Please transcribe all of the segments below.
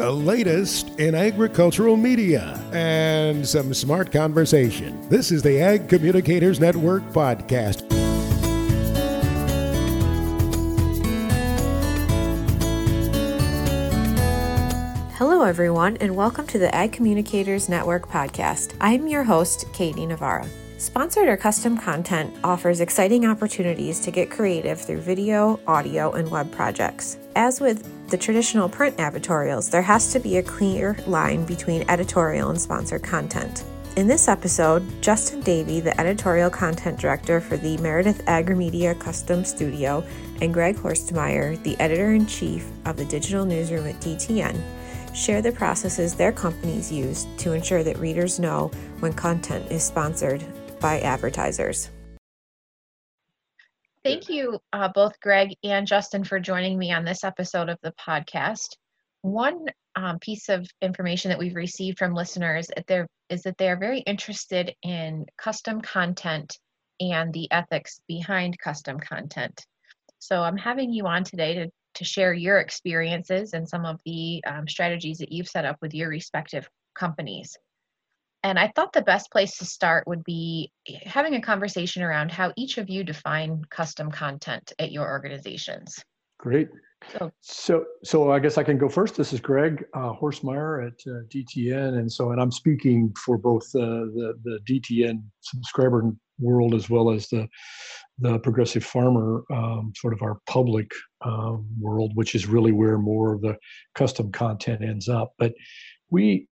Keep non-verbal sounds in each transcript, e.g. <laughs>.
the latest in agricultural media, and some smart conversation. This is the Ag Communicators Network podcast. Hello, everyone, and welcome to the Ag Communicators Network podcast. I'm your host, Katie Navarra. Sponsored or custom content offers exciting opportunities to get creative through video, audio, and web projects. As with the traditional print advertorials, there has to be a clear line between editorial and sponsored content. In this episode, Justin Davey, the editorial content director for the Meredith Agrimedia Custom Studio, and Greg Horstmeier, the editor in chief of the digital newsroom at DTN, share the processes their companies use to ensure that readers know when content is sponsored by advertisers. Thank you, uh, both Greg and Justin, for joining me on this episode of the podcast. One um, piece of information that we've received from listeners is, there, is that they are very interested in custom content and the ethics behind custom content. So I'm having you on today to, to share your experiences and some of the um, strategies that you've set up with your respective companies. And I thought the best place to start would be having a conversation around how each of you define custom content at your organizations. Great. So, so, so I guess I can go first. This is Greg uh, Horstmeier at uh, DTN, and so and I'm speaking for both uh, the the DTN subscriber world as well as the the progressive farmer, um, sort of our public um, world, which is really where more of the custom content ends up. But we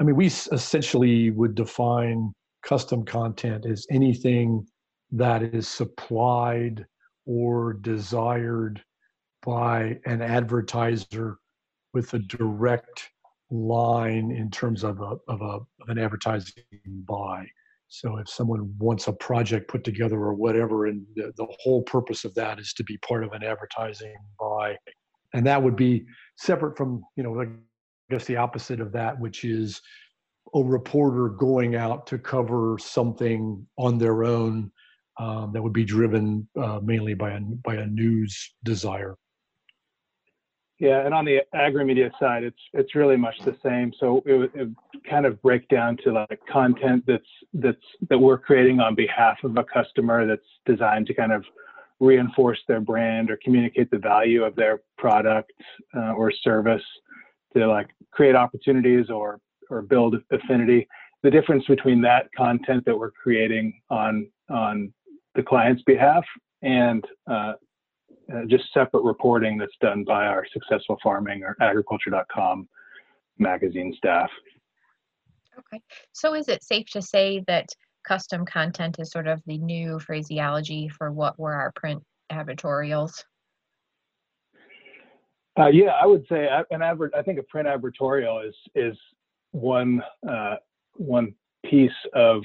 I mean, we essentially would define custom content as anything that is supplied or desired by an advertiser with a direct line in terms of a of a of an advertising buy. So if someone wants a project put together or whatever, and the, the whole purpose of that is to be part of an advertising buy, and that would be separate from you know like guess the opposite of that, which is a reporter going out to cover something on their own um, that would be driven uh, mainly by a by a news desire. Yeah, and on the agri-media side, it's it's really much the same. So it would kind of break down to like content that's that's that we're creating on behalf of a customer that's designed to kind of reinforce their brand or communicate the value of their product uh, or service to like create opportunities or or build affinity. The difference between that content that we're creating on on the client's behalf and uh, uh, just separate reporting that's done by our successful farming or agriculture.com magazine staff. Okay. So is it safe to say that custom content is sort of the new phraseology for what were our print advertorials? Uh, yeah, I would say an advert. I think a print advertorial is is one uh, one piece of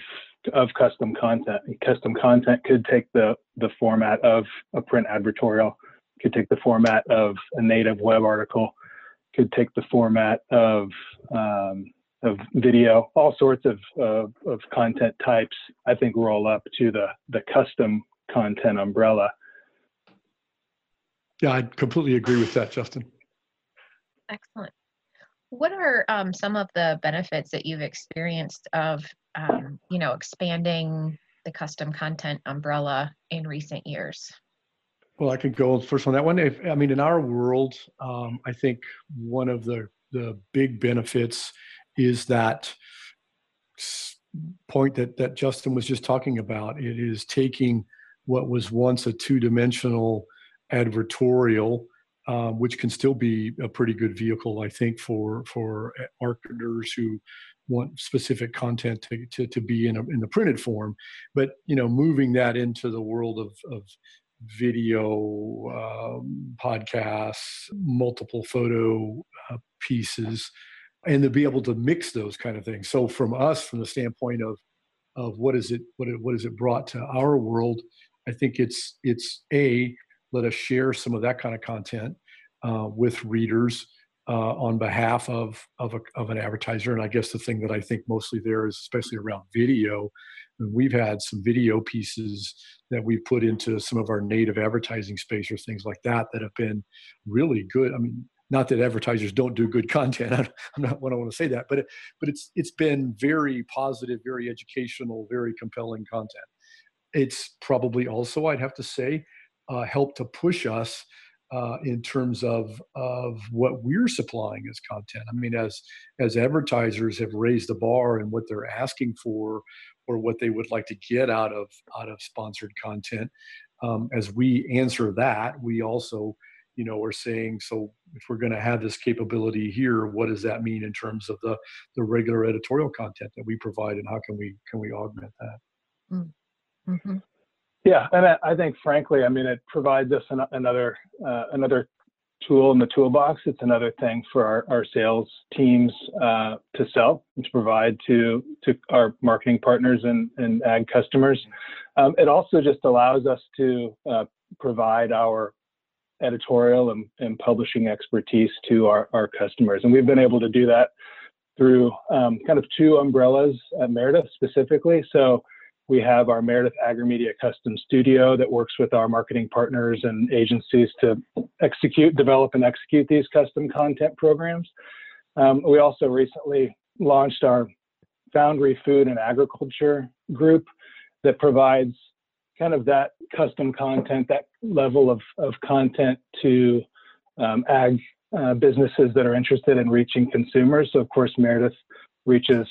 of custom content. Custom content could take the the format of a print advertorial, could take the format of a native web article, could take the format of um, of video, all sorts of uh, of content types. I think roll up to the the custom content umbrella yeah, I completely agree with that, Justin. Excellent. What are um, some of the benefits that you've experienced of, um, you know, expanding the custom content umbrella in recent years? Well, I could go first on that one. If, I mean, in our world, um, I think one of the the big benefits is that point that that Justin was just talking about. It is taking what was once a two dimensional advertorial, um, which can still be a pretty good vehicle, I think, for for marketers who want specific content to, to, to be in, a, in the printed form. But you know, moving that into the world of, of video, um, podcasts, multiple photo uh, pieces, and to be able to mix those kind of things. So, from us, from the standpoint of of what is it what it, what is it brought to our world, I think it's it's a let us share some of that kind of content uh, with readers uh, on behalf of of, a, of, an advertiser. And I guess the thing that I think mostly there is, especially around video, we've had some video pieces that we've put into some of our native advertising space or things like that that have been really good. I mean, not that advertisers don't do good <laughs> content. I, am not. what I want to say that, but it, but it's it's been very positive, very educational, very compelling content. It's probably also, I'd have to say, uh, helped to push us uh, in terms of of what we're supplying as content. I mean, as as advertisers have raised the bar and what they're asking for, or what they would like to get out of out of sponsored content. Um, as we answer that, we also you know are saying so if we're going to have this capability here what does that mean in terms of the the regular editorial content that we provide and how can we can we augment that mm. mm-hmm. Yeah and I, I, think frankly i mean it provides us an, another uh, another tool in the toolbox it's another thing for our, our sales teams uh, to sell and to provide to to our marketing partners and, and ag customers um, it also just allows us to uh, provide our editorial and, and publishing expertise to our, our customers. And we've been able to do that through um, kind of two umbrellas at Meredith specifically. So we have our Meredith AgriMedia Custom Studio that works with our marketing partners and agencies to execute, develop, and execute these custom content programs. Um, we also recently launched our Foundry Food and Agriculture group that provides kind of that custom content, that level of, of content to um, ag uh, businesses that are interested in reaching consumers. So, of course, Meredith reaches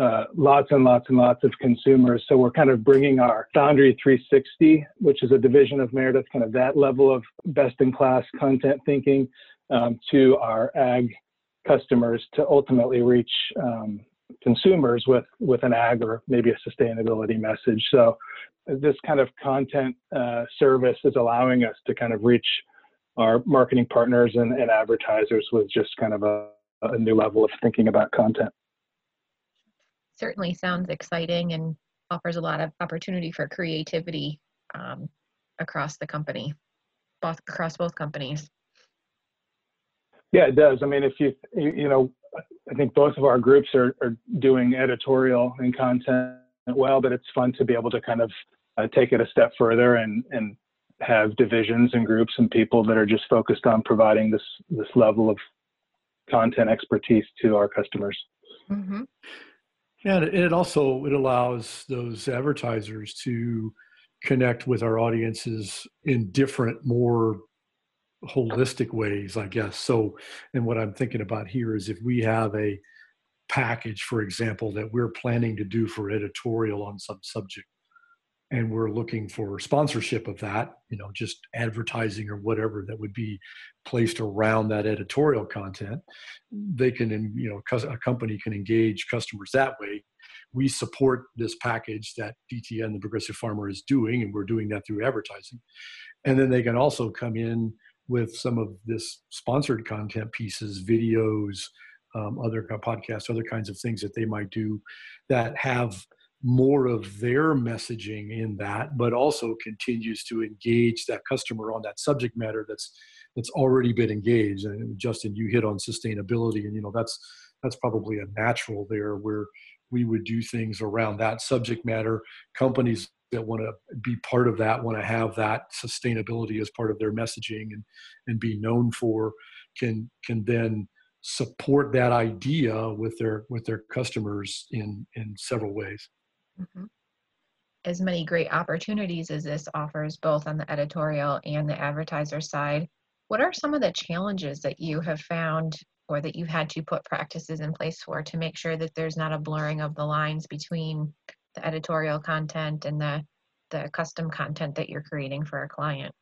uh, lots and lots and lots of consumers. So, we're kind of bringing our Foundry 360, which is a division of Meredith, kind of that level of best in class content thinking um, to our ag customers to ultimately reach um, consumers with with an ag or maybe a sustainability message. So this kind of content uh, service is allowing us to kind of reach our marketing partners and, and advertisers with just kind of a, a, new level of thinking about content. Certainly sounds exciting and offers a lot of opportunity for creativity um, across the company, both across both companies. Yeah, it does. I mean, if you you know, I think both of our groups are, are doing editorial and content well, but it's fun to be able to kind of uh, take it a step further and and have divisions and groups and people that are just focused on providing this this level of content expertise to our customers. Mm-hmm. Yeah, and it also it allows those advertisers to connect with our audiences in different, more holistic ways, I guess. So, and what I'm thinking about here is if we have a package, for example, that we're planning to do for editorial on some subject, and we're looking for sponsorship of that you know just advertising or whatever that would be placed around that editorial content. They can you know a company can engage customers that way. We support this package that dtn the progressive farmer is doing and we're doing that through advertising. And then they can also come in with some of this sponsored content pieces videos um, other podcasts other kinds of things that they might do that have more of their messaging in that, but also continues to engage that customer on that subject matter that's that's already been engaged. And Justin, you hit on sustainability, and you know that's that's probably a natural there where we would do things around that subject matter. Companies that want to be part of that want to have that sustainability as part of their messaging and and be known for can can then support that idea with their with their customers in in several ways Mm-hmm. As many great opportunities as this offers, both on the editorial and the advertiser side, what are some of the challenges that you have found or that you've had to put practices in place for to make sure that there's not a blurring of the lines between the editorial content and the, the custom content that you're creating for a client?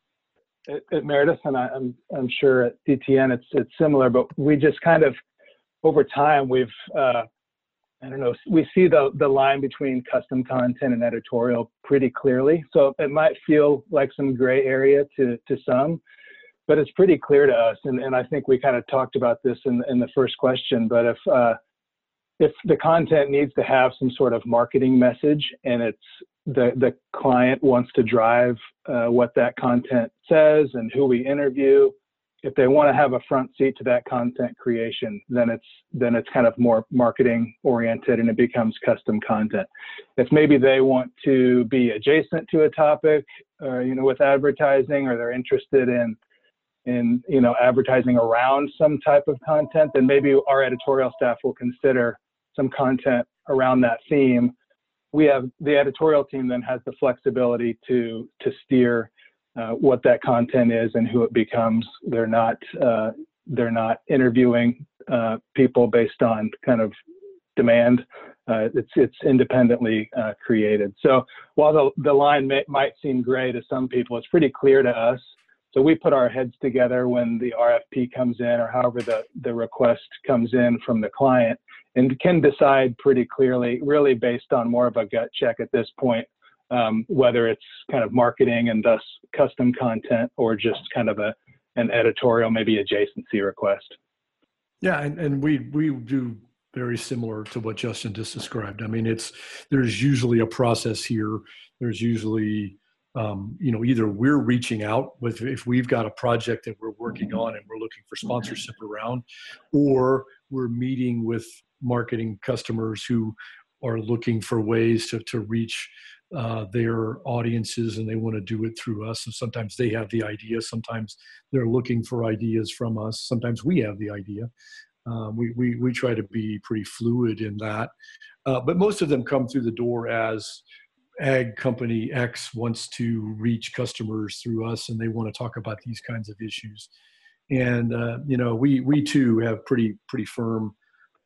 At, at Meredith, and I, am I'm, I'm sure at DTN it's, it's similar, but we just kind of, over time, we've uh, I don't know, we see the, the line between custom content and editorial pretty clearly. So it might feel like some gray area to, to some, but it's pretty clear to us. And, and I think we kind of talked about this in, in the first question, but if, uh, if the content needs to have some sort of marketing message and it's the, the client wants to drive uh, what that content says and who we interview, if they want to have a front seat to that content creation, then it's then it's kind of more marketing oriented and it becomes custom content. If maybe they want to be adjacent to a topic, uh, you know, with advertising, or they're interested in in you know advertising around some type of content, then maybe our editorial staff will consider some content around that theme. We have the editorial team then has the flexibility to to steer uh, what that content is and who it becomes. They're not uh, they're not interviewing uh, people based on kind of demand. Uh, it's it's independently uh, created. So while the the line may, might seem gray to some people, it's pretty clear to us. So we put our heads together when the RFP comes in, or however the the request comes in from the client, and can decide pretty clearly, really based on more of a gut check at this point, um, whether it's kind of marketing and thus custom content, or just kind of a an editorial, maybe adjacency request. Yeah, and, and we we do very similar to what Justin just described. I mean, it's there's usually a process here. There's usually um, you know either we're reaching out with if we've got a project that we're working on and we're looking for sponsorship around, or we're meeting with marketing customers who are looking for ways to to reach uh, their audiences and they want to do it through us. And sometimes they have the idea, sometimes they're looking for ideas from us, sometimes we have the idea. Um, we, we, we try to be pretty fluid in that. Uh, but most of them come through the door as ag company X wants to reach customers through us and they want to talk about these kinds of issues. And, uh, you know, we, we too have pretty, pretty firm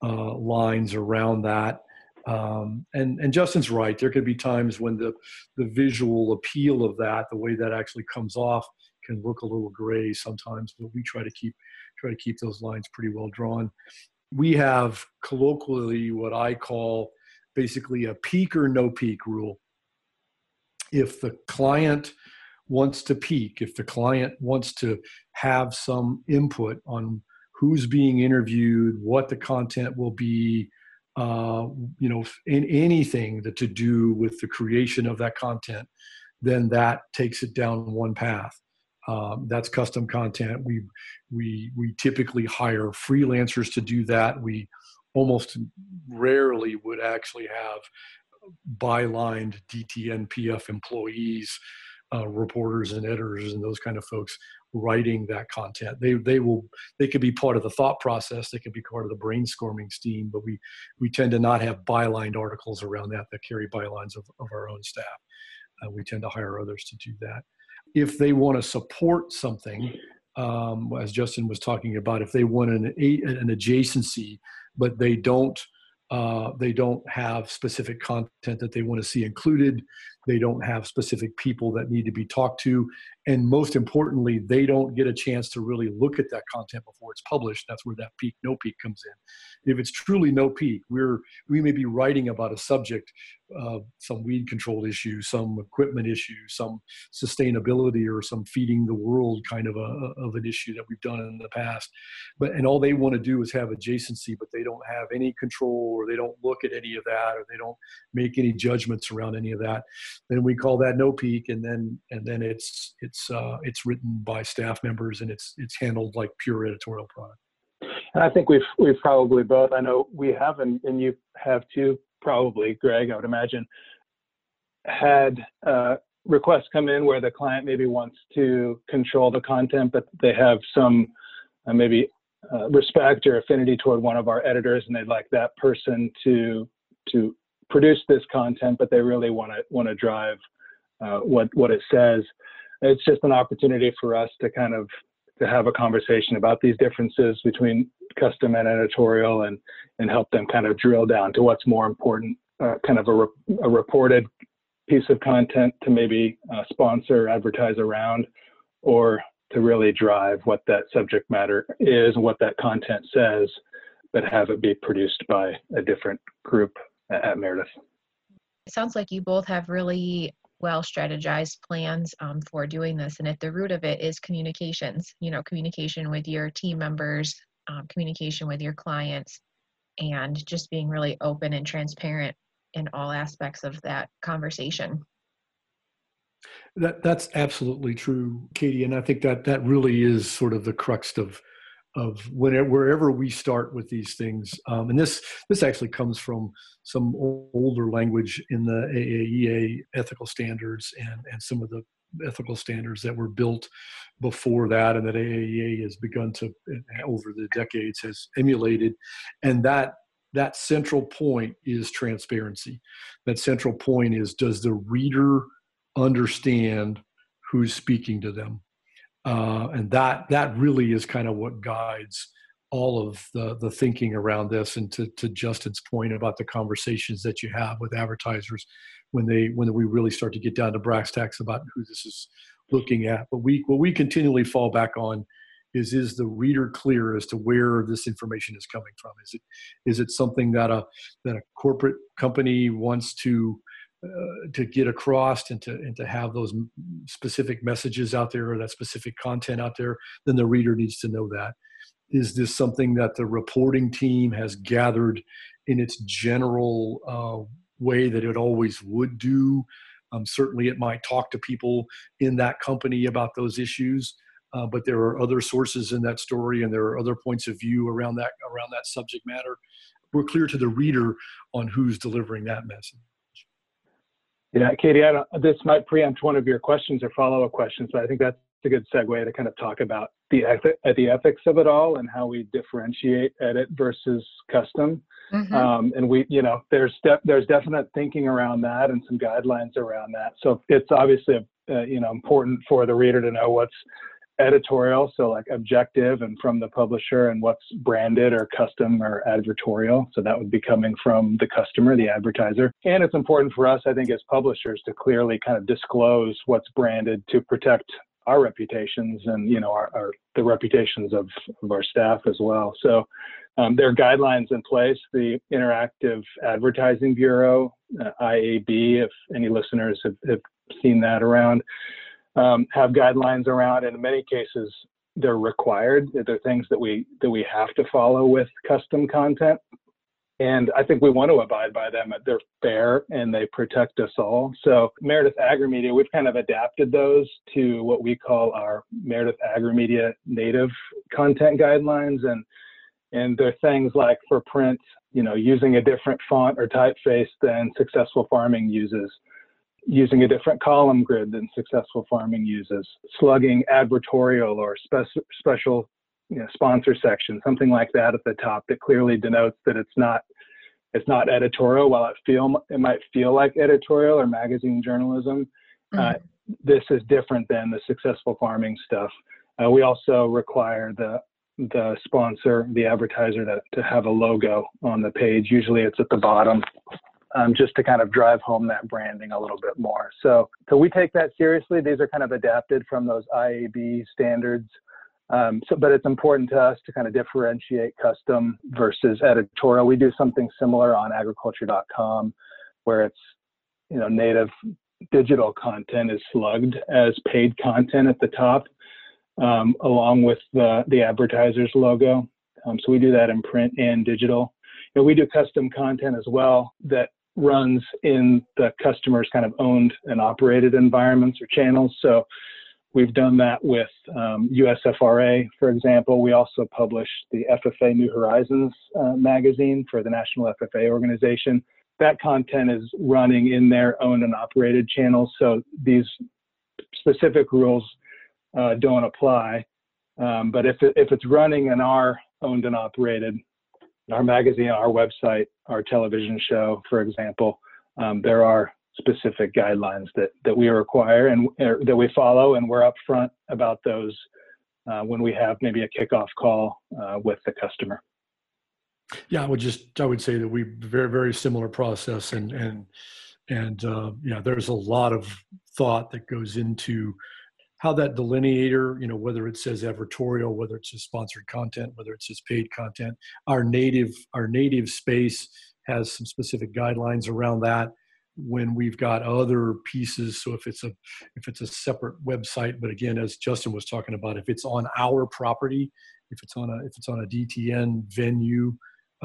uh, lines around that. Um, and, and Justin's right. There could be times when the, the visual appeal of that, the way that actually comes off, can look a little gray sometimes, but we try to keep try to keep those lines pretty well drawn. We have colloquially what I call basically a peek or no peek rule. If the client wants to peek, if the client wants to have some input on who's being interviewed, what the content will be, uh, you know, in anything that to do with the creation of that content, then that takes it down one path. Um, that's custom content. We we we typically hire freelancers to do that. We almost rarely would actually have bylined DTNPF employees, uh, reporters and editors and those kind of folks writing that content. They they will they could be part of the thought process. They could be part of the brainstorming steam. But we we tend to not have bylined articles around that that carry bylines of, of our own staff. Uh, we tend to hire others to do that if they want to support something, um, as Justin was talking about, if they want an, an adjacency, but they don't uh, they don't have specific content that they want to see included. They don't have specific people that need to be talked to. And most importantly, they don't get a chance to really look at that content before it's published. That's where that peek, no peek comes in. If it's truly no peek, we're, we may be writing about a subject, uh, some weed control issue, some equipment issue, some sustainability or some feeding the world kind of a, of an issue that we've done in the past. But, and all they want to do is have adjacency, but they don't have any control or they don't look at any of that or they don't make any judgments around any of that then we call that no peek and then and then it's it's uh, it's written by staff members and it's it's handled like pure editorial product. And i think we've we've probably both i know we have and, and you have too probably greg i would imagine had uh, requests come in where the client maybe wants to control the content but they have some uh, maybe uh, respect or affinity toward one of our editors and they'd like that person to to produce this content, but they really want to want to drive uh, what what it says. It's just an opportunity for us to kind of to have a conversation about these differences between custom and editorial, and and help them kind of drill down to what's more important, uh, kind of a, re- a, reported piece of content to maybe uh, sponsor, advertise around, or to really drive what that subject matter is, and what that content says, but have it be produced by a different group at Meredith. It sounds like you both have really well strategized plans um, for doing this and at the root of it is communications you know communication with your team members um, communication with your clients and just being really open and transparent in all aspects of that conversation that that's absolutely true katie and i think that that really is sort of the crux of of whenever wherever we start with these things um, and this this actually comes from some older language in the AAEA ethical standards and and some of the ethical standards that were built before that and that AAEA has begun to over the decades has emulated. And that that central point is transparency. That central point is does the reader understand who's speaking to them uh, and that that really is kind of what guides all of the the thinking around this. And to, to justin's point about the conversations that you have with advertisers when they when we really start to get down to brass tacks about who this is looking at. But we what we continually fall back on is is the reader clear as to where this information is coming from? Is it is it something that a that a corporate company wants to to get across and to and to have those specific messages out there or that specific content out there then the reader needs to know that. Is this something that the reporting team has gathered in its general uh, way that it always would do? Um, certainly it might talk to people in that company about those issues uh, but there are other sources in that story and there are other points of view around that around that subject matter. We're clear to the reader on who's delivering that message yeah katie I don't, this might preempt one of your questions or follow-up questions but i think that's a good segue to kind of talk about the ethic, the ethics of it all and how we differentiate edit versus custom. Mm-hmm. Um, and we, you know, there's de- there's definite thinking around that and some guidelines around that. So it's obviously, uh, you know, important for the reader to know what's editorial, so like objective and from the publisher, and what's branded or custom or advertorial. So that would be coming from the customer, the advertiser. And it's important for us, I think, as publishers to clearly kind of disclose what's branded to protect our reputations and you know our, our the reputations of, of our staff as well. So um, there are guidelines in place. The Interactive Advertising Bureau, uh, IAB, if any listeners have, have seen that around, um, have guidelines around. And in many cases, they're required. They're things that we that we have to follow with custom content and I think we want to abide by them. They're fair and they protect us all. So Meredith AgriMedia, we've kind of adapted those to what we call our Meredith AgriMedia native content guidelines, and and they're things like for print, you know, using a different font or typeface than Successful Farming uses. Using a different column grid than successful farming uses, slugging advertorial or spe- special you know, sponsor section, something like that at the top that clearly denotes that it's not it's not editorial. While it feel it might feel like editorial or magazine journalism, mm-hmm. uh, this is different than the successful farming stuff. Uh, we also require the the sponsor, the advertiser, to, to have a logo on the page. Usually, it's at the bottom. Um, just to kind of drive home that branding a little bit more. So, so we take that seriously. These are kind of adapted from those IAB standards um, so, but it's important to us to kind of differentiate custom versus editorial. We do something similar on agriculture.com where it's, you know, native digital content is slugged as paid content at the top, um, along with the, the advertiser's logo. Um, so we do that in print and digital. You know, we do custom content as well that runs in the customer's kind of owned and operated environments or channels. So We've done that with um, USFRA, for example. We also publish the FFA New Horizons uh, magazine for the National FFA organization. That content is running in their owned and operated channels, so these specific rules uh, don't apply. Um, but if, it, if it's running in our owned and operated, our magazine, our website, our television show, for example, um, there are specific guidelines that that we require and er, that we follow, and we're upfront about those uh, when we have maybe a kickoff call uh, with the customer. Yeah, I would just I would say that we very very similar process, and and and uh, yeah, there's a lot of thought that goes into how that delineator, you know, whether it says advertorial, whether it's just sponsored content, whether it's just paid content, our native our native space has some specific guidelines around that when we've got other pieces. So if it's a if it's a separate website but again as justin was talking about if it's on our property if it's on a if it's on a dtn venue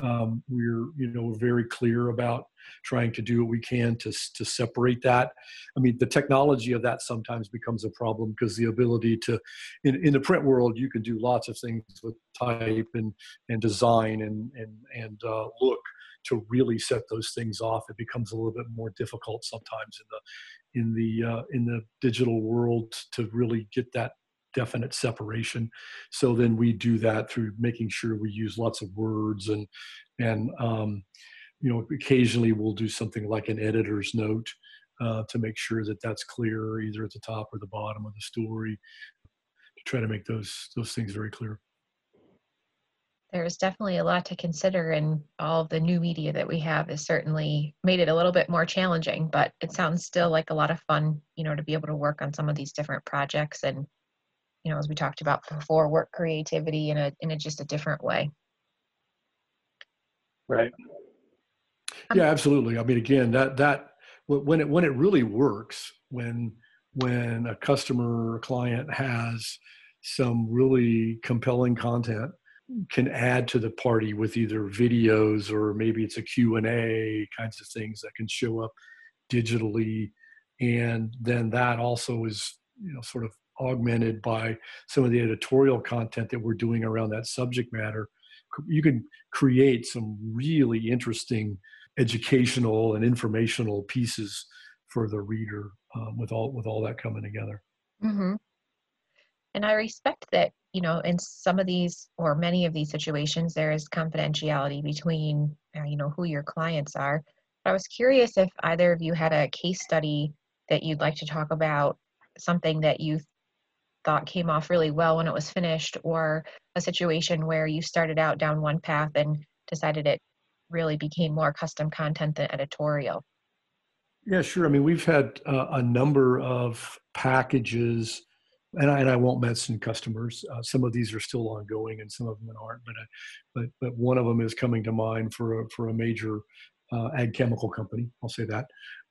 um, we're you know very clear about trying to do what we can to to separate that. I mean the technology of that sometimes becomes a problem because the ability to in, in the print world you can do lots of things with type and and design and and and uh, look to really set those things off, it becomes a little bit more difficult sometimes in the in the uh, in the digital world to really get that definite separation. So then we do that through making sure we use lots of words and and um, you know occasionally we'll do something like an editor's note uh, to make sure that that's clear either at the top or the bottom of the story to try to make those those things very clear there's definitely a lot to consider and all the new media that we have has certainly made it a little bit more challenging but it sounds still like a lot of fun you know to be able to work on some of these different projects and you know as we talked about before work creativity in a in a just a different way. Right. Um, yeah absolutely. I mean again that that when it when it really works when when a customer or client has some really compelling content hmm. can add to the party with either videos or maybe it's a q&a kinds of things that can show up digitally. And then that also is you know sort of augmented by some of the editorial content that we're doing around that subject matter you can create some really interesting educational and informational pieces for the reader um, with all with all that coming together. Mm-hmm. And I respect that you know in some of these or many of these situations there is confidentiality between uh, you know who your clients are. But I was curious if either of you had a case study that you'd like to talk about, something that you thought came off really well when it was finished, or a situation where you started out down one path and decided it really became more custom content than editorial? Yeah, sure. I mean, we've had uh, a number of packages, and I, and I won't mention customers. Uh, some of these are still ongoing, and some of them aren't. But, uh, but but one of them is coming to mind for a, for a major uh, ag chemical company. I'll say that,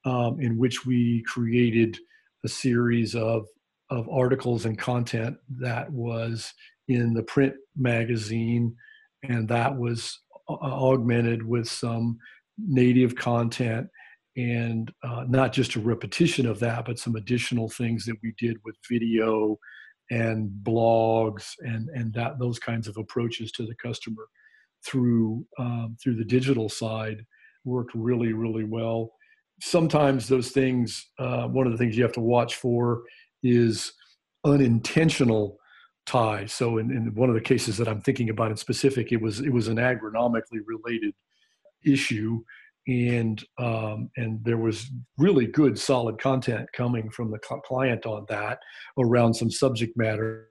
um, in which we created a series of of articles and content that was in the print magazine, and that was augmented with some native content and uh, not just a repetition of that, but some additional things that we did with video and blogs and and that those kinds of approaches to the customer through um, through the digital side worked really really well. Sometimes those things, uh, one of the things you have to watch for is unintentional tie. So in, in one of the cases that I'm thinking about in specific, it was it was an agronomically related issue, and um, and there was really good solid content coming from the client on that around some subject matter.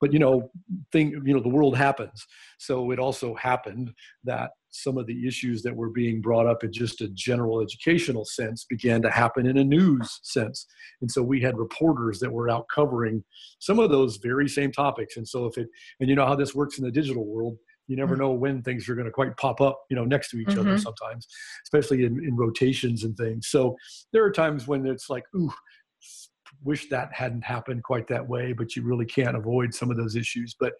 But you know thing you know the world happens. So it also happened that some of the issues that were being brought up in just a general educational sense began to happen in a news sense. And so we had reporters that were out covering some of those very same topics. And so if it and you know how this works in the digital world you never mm-hmm. know when things are going to quite pop up you know next to each mm-hmm. other sometimes especially in, in rotations and things so there are times when it's like ooh wish that hadn't happened quite that way but you really can't avoid some of those issues but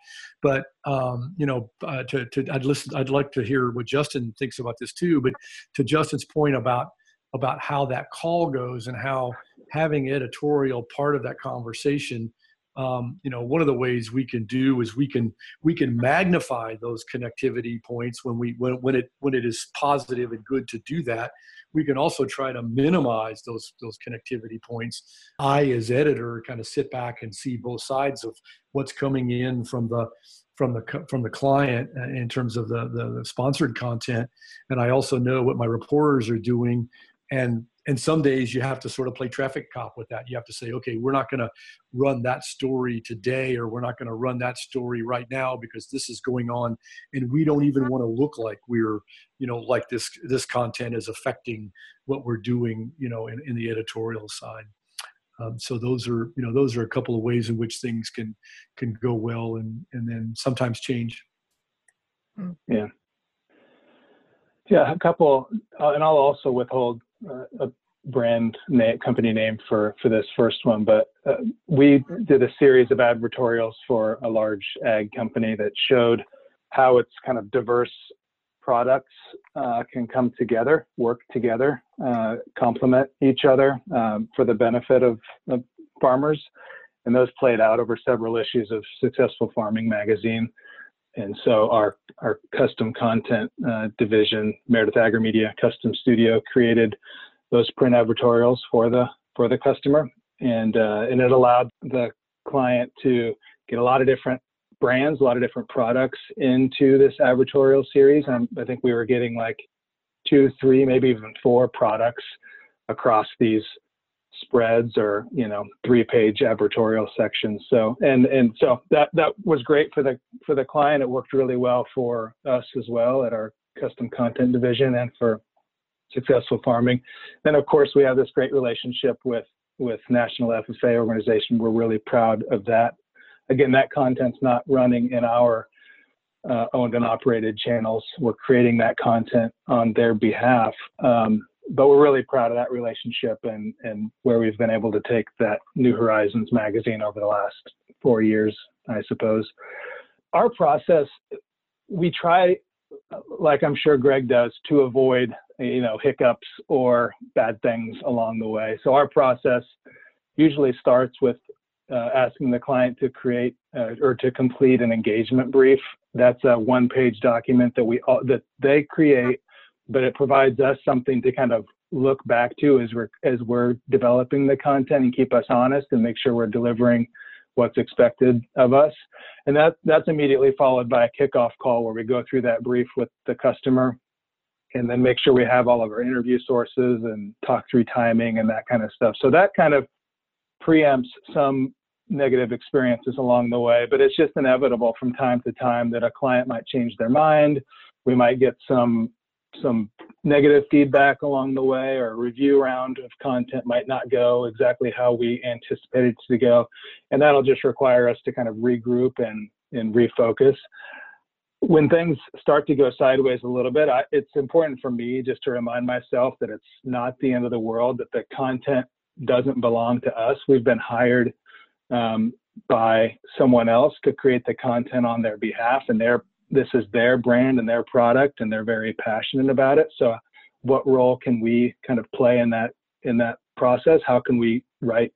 but um, you know uh, to, to i'd listen i'd like to hear what justin thinks about this too but to justin's point about about how that call goes and how having editorial part of that conversation um, you know one of the ways we can do is we can we can magnify those connectivity points when we when, when it when it is positive and good to do that. We can also try to minimize those those connectivity points. I as editor kind of sit back and see both sides of what's coming in from the from the from the client uh, in terms of the, the, the sponsored content. And i also know what my reporters are doing. And and some days you have to sort of play traffic cop with that. You have to say okay we're not going to run that story today or we're not going to run that story right now because this is going on and we don't even want to look like we're you know like this this content is affecting what we're doing you know in, in the editorial side. Um, so those are you know those are a couple of ways in which things can can go well and and then sometimes change. Hmm. yeah. Yeah a couple uh, and i'll also withhold a brand name, company name for for this first one, but uh, we did a series of advertorials for a large ag company that showed how its kind of diverse products uh, can come together, work together, uh, complement each other um, for the benefit of, of, farmers. And those played out over several issues of Successful Farming magazine. And so our our custom content uh, division, Meredith Agrimedia Custom Studio, created those print advertorials for the for the customer, and uh, and it allowed the client to get a lot of different brands, a lot of different products into this advertorial series. And I think we were getting like two, three, maybe even four products across these spreads or you know three page advertorial sections. So and and so that that was great for the for the client. It worked really well for us as well at our custom content division and for successful farming. Then of course we have this great relationship with with national ffa organization. We're really proud of that. Again that content's not running in our uh, owned and operated channels. We're creating that content on their behalf. Um, but we're really proud of that relationship and and where we've been able to take that New Horizons magazine over the last four years, I suppose. Our process, we try, like I'm sure Greg does, to avoid you know hiccups or bad things along the way. So our process usually starts with uh, asking the client to create uh, or to complete an engagement brief. That's a one-page document that we all, that they create but it provides us something to kind of look back to as we're as we're developing the content and keep us honest and make sure we're delivering what's expected of us. And that that's immediately followed by a kickoff call where we go through that brief with the customer and then make sure we have all of our interview sources and talk through timing and that kind of stuff. So that kind of preempts some negative experiences along the way, but it's just inevitable from time to time that a client might change their mind. We might get some some negative feedback along the way or a review round of content might not go exactly how we anticipated to go. And that'll just require us to kind of regroup and and refocus. When things start to go sideways a little bit I, it's important for me just to remind myself that it's not the end of the world that the content doesn't belong to us. We've been hired um, by someone else to create the content on their behalf and they're this is their brand and their product and they're very passionate about it. So what role can we kind of play in that in that process? How can we right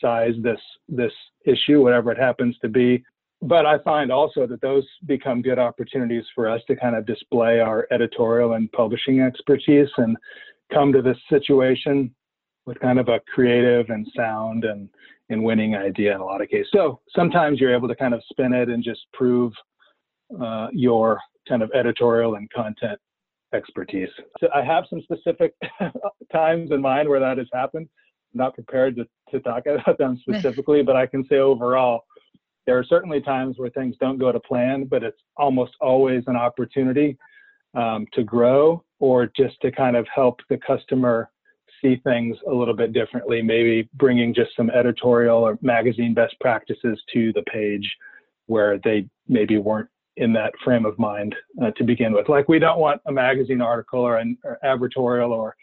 size this this issue whatever it happens to be? But i find also that those become good opportunities for us to kind of display our editorial and publishing expertise and come to this situation with kind of a creative and sound and and winning idea in a lot of cases. So sometimes you're able to kind of spin it and just prove uh, your kind of editorial and content expertise. So I have some specific <laughs> times in mind where that has happened. I'm not prepared to, to talk <laughs> about them specifically, but I can say overall, there are certainly times where things don't go to plan, but it's almost always an opportunity um, to grow or just to kind of help the customer see things a little bit differently, maybe bringing just some editorial or magazine best practices to the page where they maybe weren't in that frame of mind uh, to begin with. Like we don't want a magazine article or an or advertorial or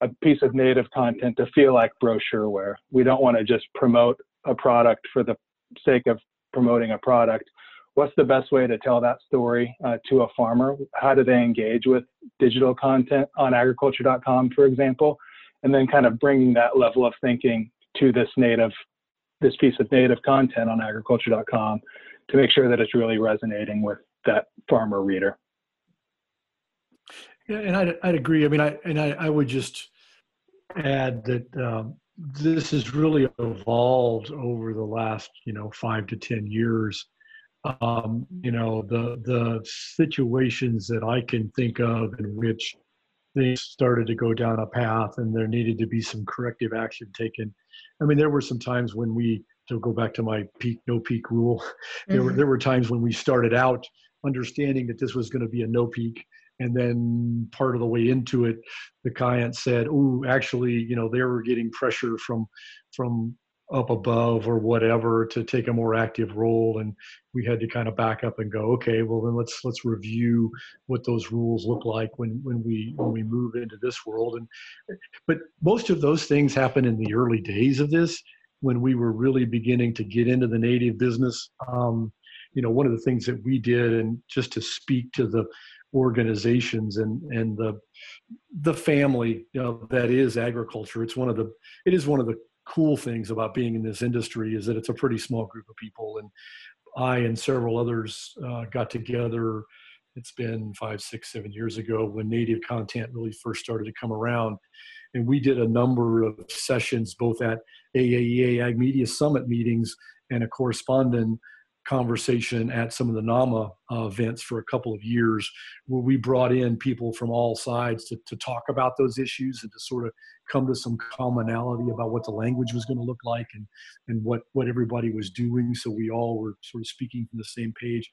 a piece of native content to feel like brochureware. We don't want to just promote a product for the sake of promoting a product. What's the best way to tell that story uh, to a farmer? How do they engage with digital content on agriculture.com, for example? And then kind of bringing that level of thinking to this native, this piece of native content on agriculture.com to make sure that it's really resonating with that farmer reader. Yeah, and I'd, I'd agree. I mean, I and I, I would just add that um, this has really evolved over the last, you know, five to ten years. Um, you know, the the situations that I can think of in which things started to go down a path and there needed to be some corrective action taken. I mean, there were some times when we to go back to my peek no peek rule mm-hmm. <laughs> there were mm-hmm. there were times when we started out understanding that this was going to be a no peek and then part of the way into it the client said oh actually you know they were getting pressure from from up above or whatever to take a more active role and we had to kind of back up and go okay well then let's let's review what those rules look like when when we when we move into this world and but most of those things happen in the early days of this when we were really beginning to get into the native business. Um, you know, one of the things that we did, and just to speak to the organizations and and the the family you know, that is agriculture, it's one of the it is one of the cool things about being in this industry is that it's a pretty small group of people and i and several others uh, got together it's been five six seven years ago when native content really first started to come around and we did a number of sessions both at AAEA Ag Media Summit meetings and a correspondent conversation at some of the NAMA uh, events for a couple of years where we brought in people from all sides to, to talk about those issues and to sort of come to some commonality about what the language was going to look like and, and what, what everybody was doing. So we all were sort of speaking from the same page.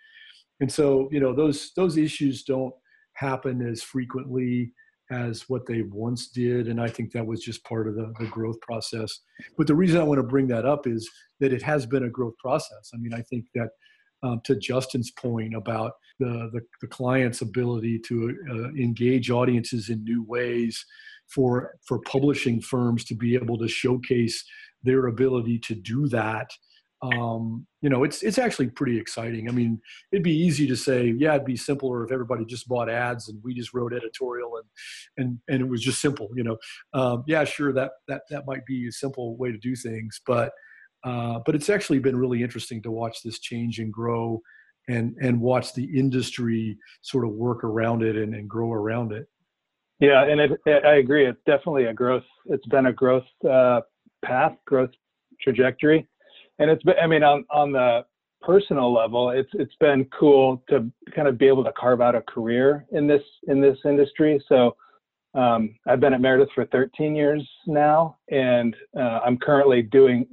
And so, you know, those, those issues don't happen as frequently as what they once did. And I think that was just part of the, the growth process. But the reason I want to bring that up is that it has been a growth process. I mean, I think that um, to Justin's point about the, the, the client's ability to uh, engage audiences in new ways for, for publishing firms to be able to showcase their ability to do that um, you know, it's it's actually pretty exciting. I mean, it'd be easy to say, yeah, it'd be simpler if everybody just bought ads and we just wrote editorial and and and it was just simple. You know, um, yeah, sure, that that that might be a simple way to do things, but uh, but it's actually been really interesting to watch this change and grow, and and watch the industry sort of work around it and, and grow around it. Yeah, and it, it, I agree. It's definitely a growth. It's been a growth uh, path, growth trajectory and it's been i mean on on the personal level it's it's been cool to kind of be able to carve out a career in this in this industry so um, I've been at Meredith for 13 years now, and uh, I'm currently doing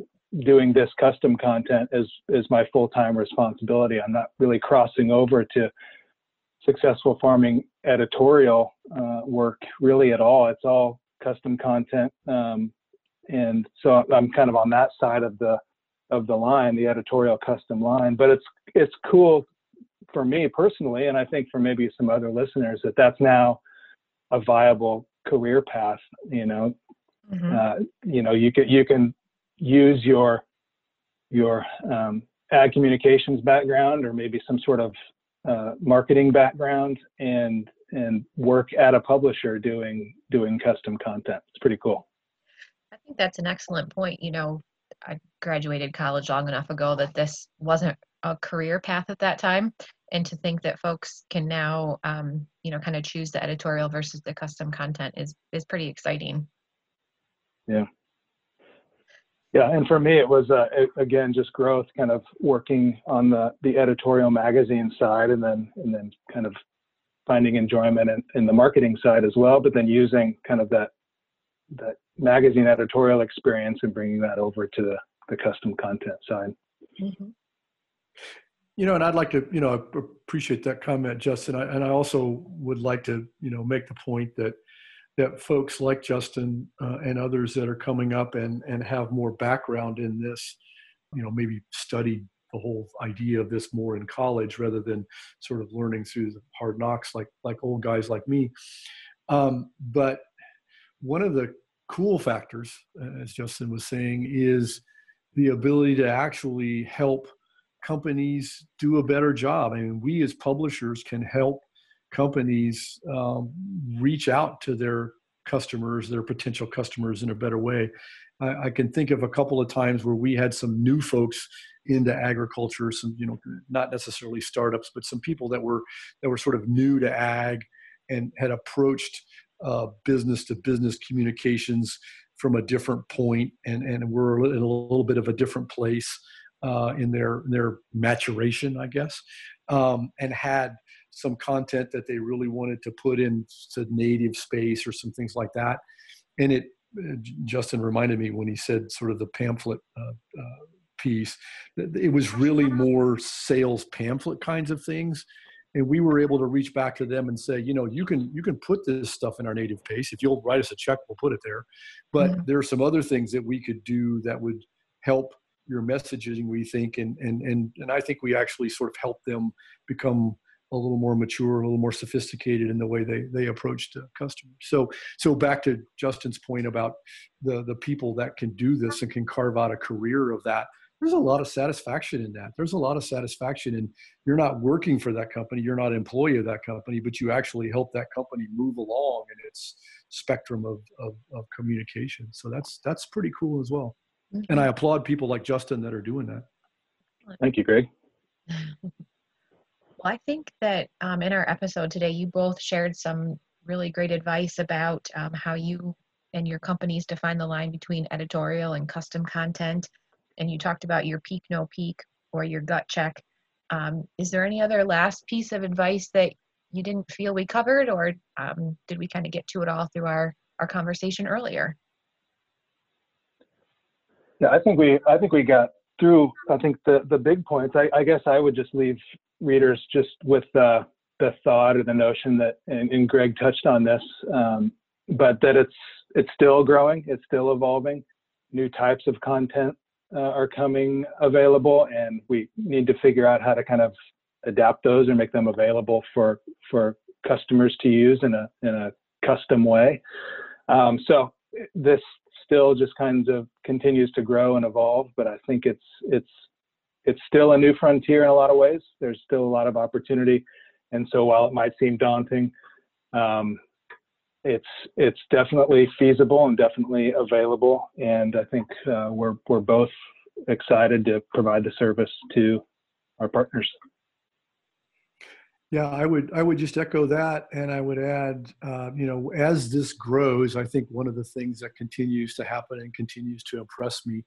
doing this custom content as as my full time responsibility. I'm not really crossing over to successful farming editorial uh, work really at all. It's all custom content, um, and so I'm kind of on that side of the of the line, the editorial custom line. But it's it's cool for me personally, and I think for maybe some other listeners that that's now a viable career path. You know, mm-hmm. uh, you know, you can you can use your your um, ag communications background or maybe some sort of uh, marketing background and and work at a publisher doing doing custom content. It's pretty cool. I think that's an excellent point. You know, I graduated college long enough ago that this wasn't a career path at that time. And to think that folks can now um, you know kind of choose the editorial versus the custom content is is pretty exciting. Yeah. Yeah and for me it was uh, again just growth kind of working on the the editorial magazine side and then and then kind of finding enjoyment in, in the marketing side as well but then using kind of that that magazine editorial experience and bringing that over to the, the custom content side. Mm-hmm. You know, and I'd like to, you know, appreciate that comment, Justin. I, and I also would like to, you know, make the point that that folks like Justin uh, and others that are coming up and and have more background in this, you know, maybe studied the whole idea of this more in college rather than sort of learning through the hard knocks like like old guys like me. Um, but one of the cool factors, as Justin was saying, is the ability to actually help companies do a better job. I mean, we as publishers can help companies um, reach out to their customers, their potential customers, in a better way. I, I, can think of a couple of times where we had some new folks into agriculture, some you know, not necessarily startups, but some people that were that were sort of new to ag and had approached uh, business to business communications from a different point and, and we're in a little bit of a different place uh, in their their maturation, I guess, um, and had some content that they really wanted to put in to native space or some things like that. And it, Justin reminded me when he said sort of the pamphlet uh, uh, piece, it was really more sales pamphlet kinds of things and we were able to reach back to them and say you know you can you can put this stuff in our native space if you'll write us a check we'll put it there. But mm-hmm. there are some other things that we could do that would help your messaging we think and and and, and i think we actually sort of help them become a little more mature a little more sophisticated in the way they they approach the customers so so back to justin's point about the the people that can do this and can carve out a career of that there's a lot of satisfaction in that. There's a lot of satisfaction in you're not working for that company, you're not an employee of that company, but you actually help that company move along in its spectrum of, of, of communication. So that's that's pretty cool as well. Mm-hmm. And I applaud people like Justin that are doing that. Thank you, Greg. well, I think that um, in our episode today, you both shared some really great advice about um, how you and your companies define the line between editorial and custom content. And you talked about your peek, no peek, or your gut check. Um, is there any other last piece of advice that you didn't feel we covered, or um, did we kind of get to it all through our, our conversation earlier? Yeah, I think we I think we got through. I think the the big points. I, I guess I would just leave readers just with the the thought or the notion that, and, and Greg touched on this, um, but that it's it's still growing, it's still evolving. New types of content uh, are coming available, and we need to figure out how to kind of adapt those and make them available for for customers to use in a in a custom way. Um, so this still just kind of continues to grow and evolve, but I think it's it's it's still a new frontier in a lot of ways. There's still a lot of opportunity, and so while it might seem daunting, um, it's it's definitely feasible and definitely available. And I think uh, we're we're both excited to provide the service to our partners. Yeah, I would I would just echo that, and I would add, uh, you know, as this grows, I think one of the things that continues to happen and continues to impress me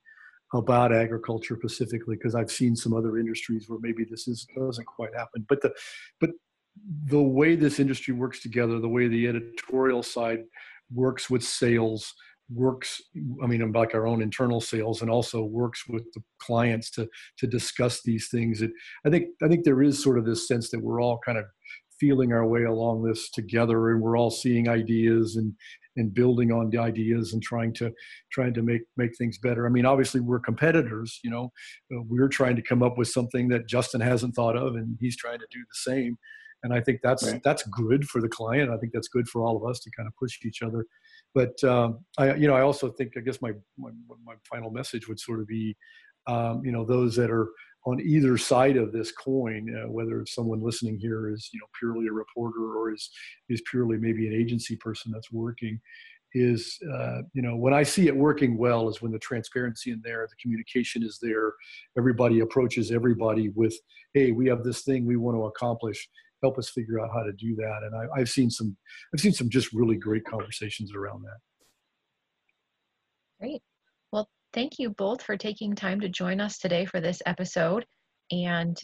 about agriculture specifically, because I've seen some other industries where maybe this is doesn't quite happen, but the but the way this industry works together, the way the editorial side works with sales, works i mean like our own internal sales and also works with the clients to to discuss these things. It, i think i think there is sort of this sense that we're all kind of feeling our way along this together and we're all seeing ideas and and building on the ideas and trying to trying to make make things better. I mean obviously we're competitors you know uh, we're trying to come up with something that justin hasn't thought of and he's trying to do the same and i think that's right. that's good for the client. I think that's good for all of us to kind of push each other. But um, I, you know, I also think I guess my my, my final message would sort of be, um, you know, those that are on either side of this coin, uh, whether someone listening here is you know purely a reporter or is is purely maybe an agency person that's working, is uh, you know when I see it working well is when the transparency in there, the communication is there, everybody approaches everybody with, hey, we have this thing we want to accomplish help us figure out how to do that. And I, have seen some, I've seen some just really great conversations around that. Great. Well, thank you both for taking time to join us today for this episode. And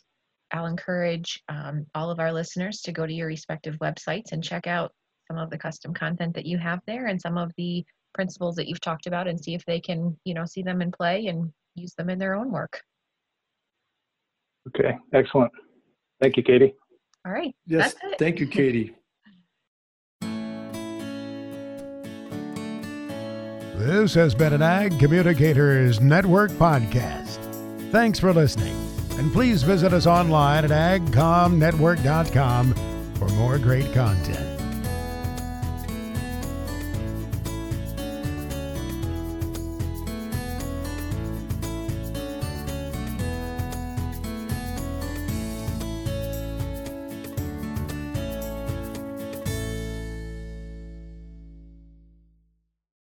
I'll encourage um, all of our listeners to go to your respective websites and check out some of the custom content that you have there and some of the principles that you've talked about and see if they can, you know, see them in play and use them in their own work. Okay, excellent. Thank you, Katie. All right. Yes. Thank you, Katie. This has been an Ag Communicators Network podcast. Thanks for listening, and please visit us online at agcomnetwork.com for more great content.